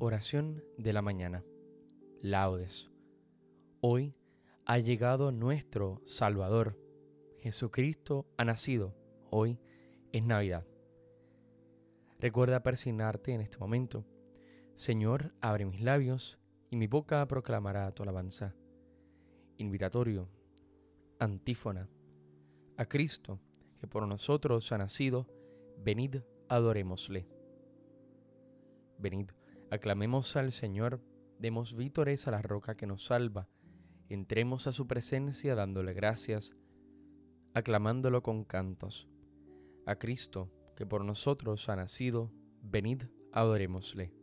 Oración de la mañana. Laudes. Hoy ha llegado nuestro Salvador. Jesucristo ha nacido. Hoy es Navidad. Recuerda persignarte en este momento. Señor, abre mis labios y mi boca proclamará tu alabanza. Invitatorio. Antífona. A Cristo, que por nosotros ha nacido, venid, adorémosle. Venid, Aclamemos al Señor, demos vítores a la roca que nos salva, entremos a su presencia dándole gracias, aclamándolo con cantos. A Cristo, que por nosotros ha nacido, venid, adorémosle.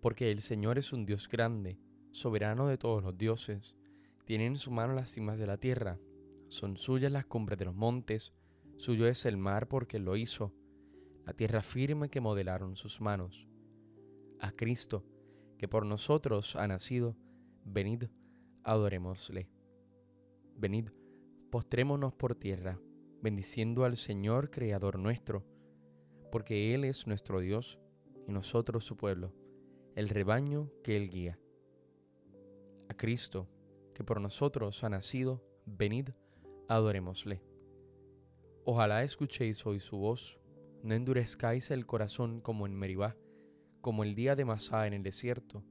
Porque el Señor es un Dios grande, soberano de todos los dioses, tiene en su mano las cimas de la tierra, son suyas las cumbres de los montes, suyo es el mar porque lo hizo, la tierra firme que modelaron sus manos a Cristo, que por nosotros ha nacido, venid, adorémosle. Venid, postrémonos por tierra, bendiciendo al Señor Creador nuestro, porque Él es nuestro Dios y nosotros su pueblo, el rebaño que Él guía. A Cristo, que por nosotros ha nacido, venid, adorémosle. Ojalá escuchéis hoy su voz, no endurezcáis el corazón como en Meribá, como el día de Masá en el desierto,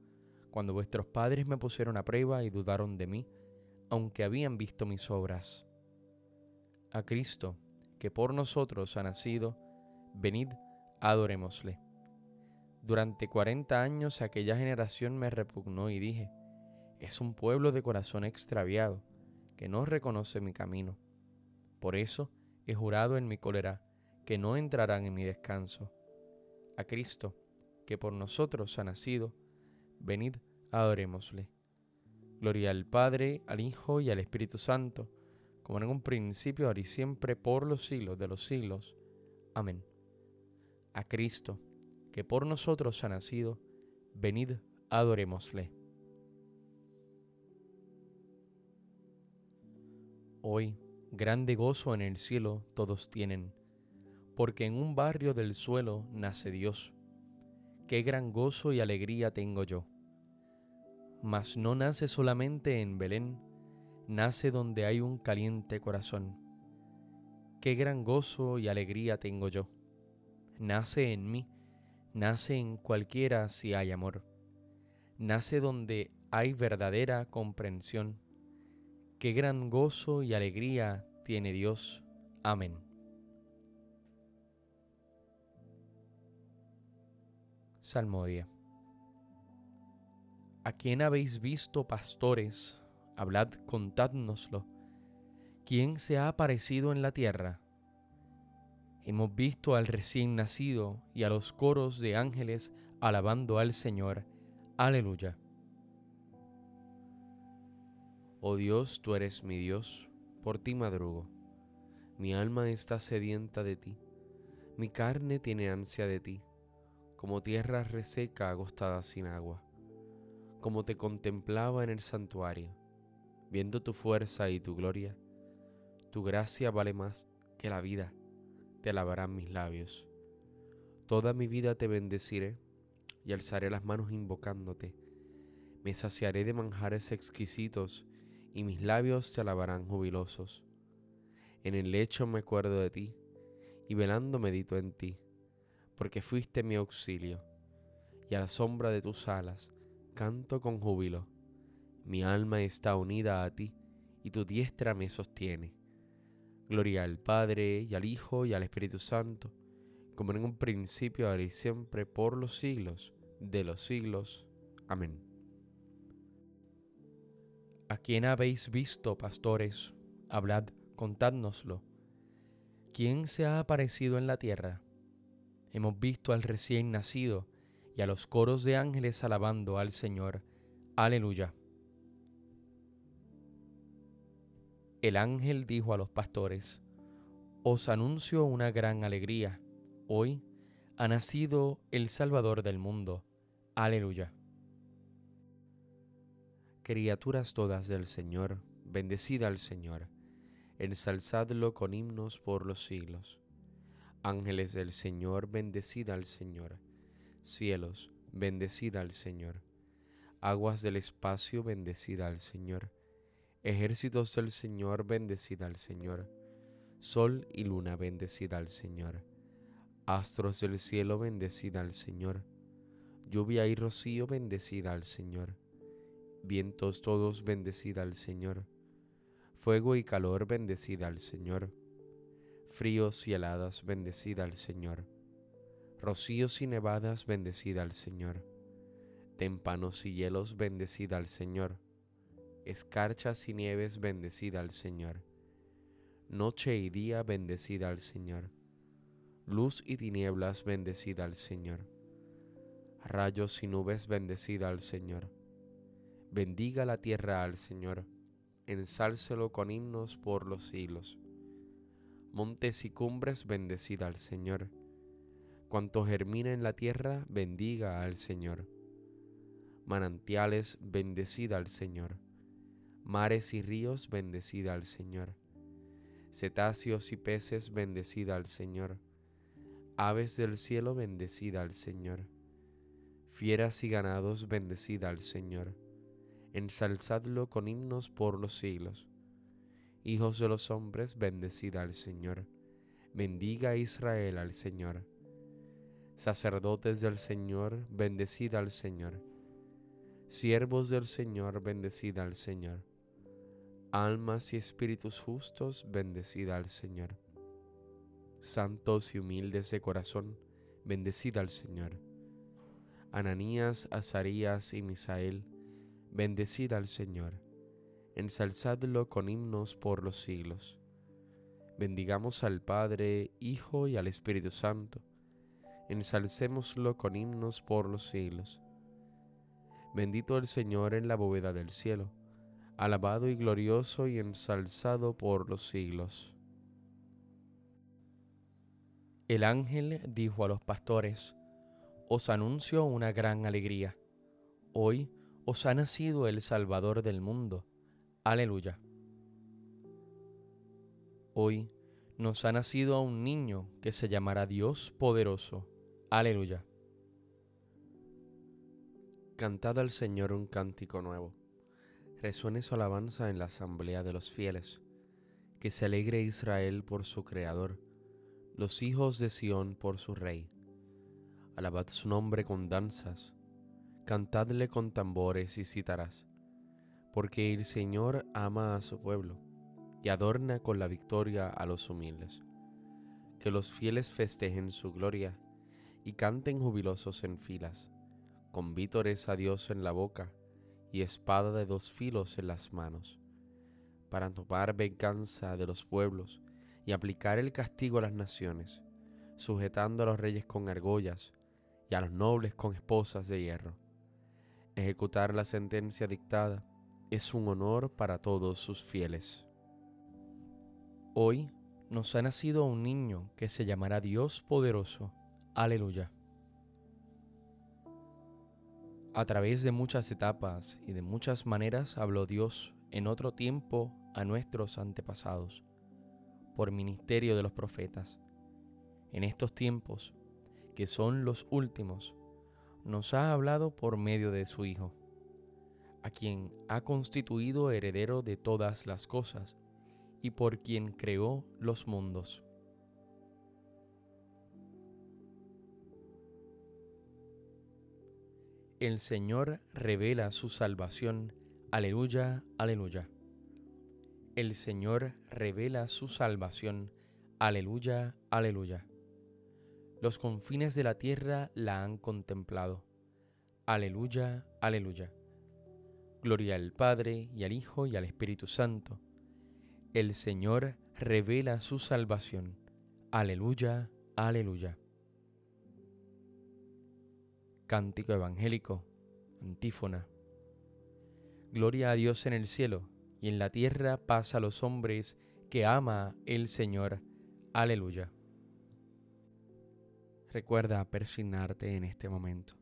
cuando vuestros padres me pusieron a prueba y dudaron de mí, aunque habían visto mis obras. A Cristo, que por nosotros ha nacido, venid, adorémosle. Durante cuarenta años aquella generación me repugnó y dije, es un pueblo de corazón extraviado, que no reconoce mi camino. Por eso he jurado en mi cólera que no entrarán en mi descanso. A Cristo, que por nosotros ha nacido, venid, adorémosle. Gloria al Padre, al Hijo y al Espíritu Santo, como en un principio, ahora y siempre, por los siglos de los siglos. Amén. A Cristo, que por nosotros ha nacido, venid, adorémosle. Hoy, grande gozo en el cielo todos tienen, porque en un barrio del suelo nace Dios qué gran gozo y alegría tengo yo. Mas no nace solamente en Belén, nace donde hay un caliente corazón. Qué gran gozo y alegría tengo yo. Nace en mí, nace en cualquiera si hay amor. Nace donde hay verdadera comprensión. Qué gran gozo y alegría tiene Dios. Amén. Salmodia. ¿A quién habéis visto, pastores? Hablad, contádnoslo. ¿Quién se ha aparecido en la tierra? Hemos visto al recién nacido y a los coros de ángeles alabando al Señor. Aleluya. Oh Dios, tú eres mi Dios, por ti madrugo. Mi alma está sedienta de ti, mi carne tiene ansia de ti como tierra reseca agostada sin agua, como te contemplaba en el santuario, viendo tu fuerza y tu gloria, tu gracia vale más que la vida, te alabarán mis labios. Toda mi vida te bendeciré y alzaré las manos invocándote. Me saciaré de manjares exquisitos y mis labios te alabarán jubilosos. En el lecho me acuerdo de ti y velando medito en ti porque fuiste mi auxilio, y a la sombra de tus alas canto con júbilo. Mi alma está unida a ti, y tu diestra me sostiene. Gloria al Padre, y al Hijo, y al Espíritu Santo, como en un principio, ahora y siempre, por los siglos de los siglos. Amén. ¿A quién habéis visto, pastores? Hablad, contádnoslo. ¿Quién se ha aparecido en la tierra? Hemos visto al recién nacido y a los coros de ángeles alabando al Señor. Aleluya. El ángel dijo a los pastores, Os anuncio una gran alegría. Hoy ha nacido el Salvador del mundo. Aleluya. Criaturas todas del Señor, bendecida al Señor, ensalzadlo con himnos por los siglos. Ángeles del Señor, bendecida al Señor. Cielos, bendecida al Señor. Aguas del espacio, bendecida al Señor. Ejércitos del Señor, bendecida al Señor. Sol y luna, bendecida al Señor. Astros del cielo, bendecida al Señor. Lluvia y rocío, bendecida al Señor. Vientos todos, bendecida al Señor. Fuego y calor, bendecida al Señor. Fríos y heladas, bendecida al Señor rocíos y nevadas, bendecida al Señor. Témpanos y hielos, bendecida al Señor. Escarchas y nieves, bendecida al Señor. Noche y día, bendecida al Señor. Luz y tinieblas, bendecida al Señor. Rayos y nubes, bendecida al Señor. Bendiga la tierra al Señor, ensálcelo con himnos por los siglos. Montes y cumbres, bendecida al Señor Cuanto germina en la tierra, bendiga al Señor. Manantiales, bendecida al Señor. Mares y ríos, bendecida al Señor. Cetáceos y peces, bendecida al Señor. Aves del cielo, bendecida al Señor. Fieras y ganados, bendecida al Señor. Ensalzadlo con himnos por los siglos. Hijos de los hombres, bendecida al Señor. Bendiga Israel al Señor sacerdotes del Señor, bendecida al Señor. Siervos del Señor, bendecida al Señor. Almas y espíritus justos, bendecida al Señor. Santos y humildes de corazón, bendecida al Señor. Ananías, Azarías y Misael, bendecida al Señor. Ensalzadlo con himnos por los siglos. Bendigamos al Padre, Hijo y al Espíritu Santo ensalcémoslo con himnos por los siglos. Bendito el Señor en la bóveda del cielo, alabado y glorioso y ensalzado por los siglos. El ángel dijo a los pastores, Os anuncio una gran alegría. Hoy os ha nacido el Salvador del mundo. Aleluya. Hoy nos ha nacido un niño que se llamará Dios poderoso Aleluya. Cantad al Señor un cántico nuevo. Resuene su alabanza en la asamblea de los fieles. Que se alegre Israel por su Creador, los hijos de Sión por su Rey. Alabad su nombre con danzas, cantadle con tambores y cítaras, porque el Señor ama a su pueblo y adorna con la victoria a los humildes. Que los fieles festejen su gloria y canten jubilosos en filas, con vítores a Dios en la boca y espada de dos filos en las manos, para tomar venganza de los pueblos y aplicar el castigo a las naciones, sujetando a los reyes con argollas y a los nobles con esposas de hierro. Ejecutar la sentencia dictada es un honor para todos sus fieles. Hoy nos ha nacido un niño que se llamará Dios poderoso Aleluya. A través de muchas etapas y de muchas maneras habló Dios en otro tiempo a nuestros antepasados, por ministerio de los profetas. En estos tiempos, que son los últimos, nos ha hablado por medio de su Hijo, a quien ha constituido heredero de todas las cosas y por quien creó los mundos El Señor revela su salvación. Aleluya, aleluya. El Señor revela su salvación. Aleluya, aleluya. Los confines de la tierra la han contemplado. Aleluya, aleluya. Gloria al Padre y al Hijo y al Espíritu Santo. El Señor revela su salvación. Aleluya, aleluya. Cántico evangélico, antífona. Gloria a Dios en el cielo y en la tierra paz a los hombres que ama el Señor. Aleluya. Recuerda persignarte en este momento.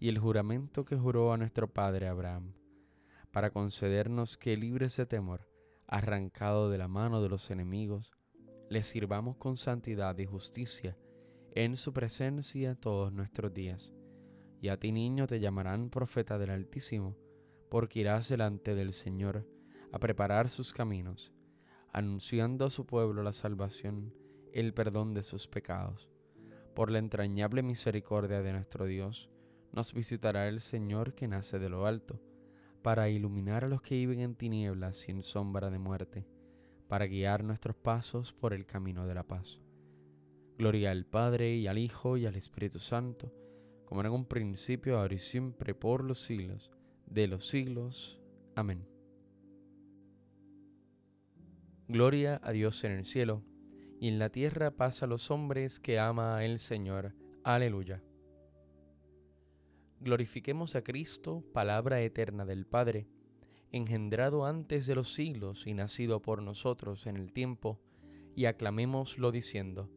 y el juramento que juró a nuestro padre Abraham, para concedernos que libres de temor, arrancado de la mano de los enemigos, le sirvamos con santidad y justicia en su presencia todos nuestros días. Y a ti niño te llamarán profeta del Altísimo, porque irás delante del Señor a preparar sus caminos, anunciando a su pueblo la salvación, el perdón de sus pecados. Por la entrañable misericordia de nuestro Dios, nos visitará el Señor que nace de lo alto, para iluminar a los que viven en tinieblas sin sombra de muerte, para guiar nuestros pasos por el camino de la paz. Gloria al Padre y al Hijo y al Espíritu Santo, como en un principio, ahora y siempre, por los siglos de los siglos. Amén. Gloria a Dios en el cielo, y en la tierra paz a los hombres que ama el Señor. Aleluya. Glorifiquemos a Cristo, palabra eterna del Padre, engendrado antes de los siglos y nacido por nosotros en el tiempo, y aclamémoslo diciendo,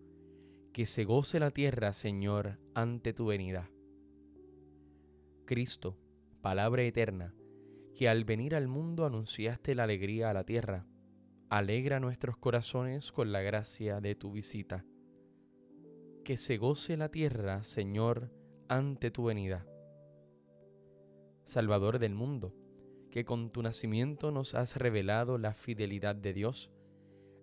que se goce la tierra, Señor, ante tu venida. Cristo, palabra eterna, que al venir al mundo anunciaste la alegría a la tierra, alegra nuestros corazones con la gracia de tu visita. Que se goce la tierra, Señor, ante tu venida. Salvador del mundo, que con tu nacimiento nos has revelado la fidelidad de Dios,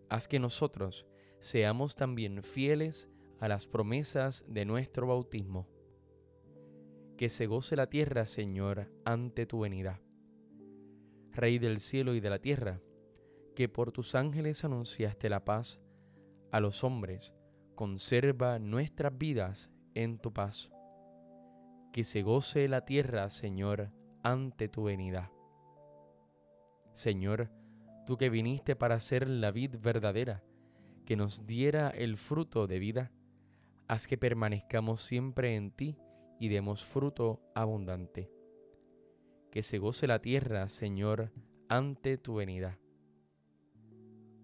haz que nosotros seamos también fieles a las promesas de nuestro bautismo. Que se goce la tierra, Señor, ante tu venida. Rey del cielo y de la tierra, que por tus ángeles anunciaste la paz a los hombres, conserva nuestras vidas en tu paz. Que se goce la tierra, Señor, ante tu venida. Señor, tú que viniste para ser la vid verdadera, que nos diera el fruto de vida, haz que permanezcamos siempre en ti y demos fruto abundante. Que se goce la tierra, Señor, ante tu venida.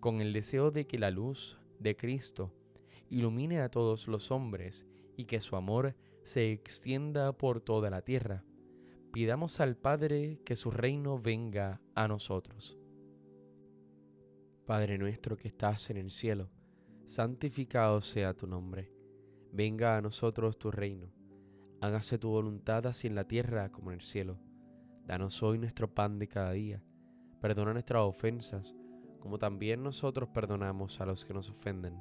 Con el deseo de que la luz de Cristo ilumine a todos los hombres y que su amor se extienda por toda la tierra, pidamos al Padre que su reino venga a nosotros. Padre nuestro que estás en el cielo, santificado sea tu nombre Venga a nosotros tu reino. Hágase tu voluntad así en la tierra como en el cielo. Danos hoy nuestro pan de cada día. Perdona nuestras ofensas, como también nosotros perdonamos a los que nos ofenden.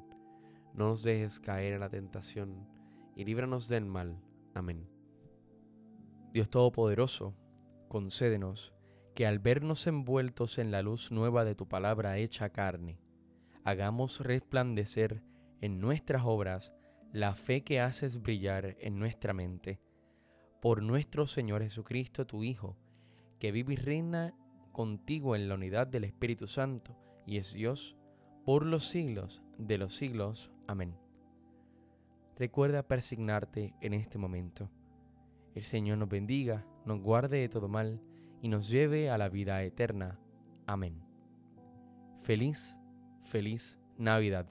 No nos dejes caer en la tentación, y líbranos del mal. Amén. Dios Todopoderoso, concédenos que al vernos envueltos en la luz nueva de tu palabra hecha carne, hagamos resplandecer en nuestras obras la fe que haces brillar en nuestra mente. Por nuestro Señor Jesucristo, tu Hijo, que vive y reina contigo en la unidad del Espíritu Santo y es Dios por los siglos de los siglos. Amén. Recuerda persignarte en este momento. El Señor nos bendiga, nos guarde de todo mal y nos lleve a la vida eterna. Amén. Feliz, feliz Navidad.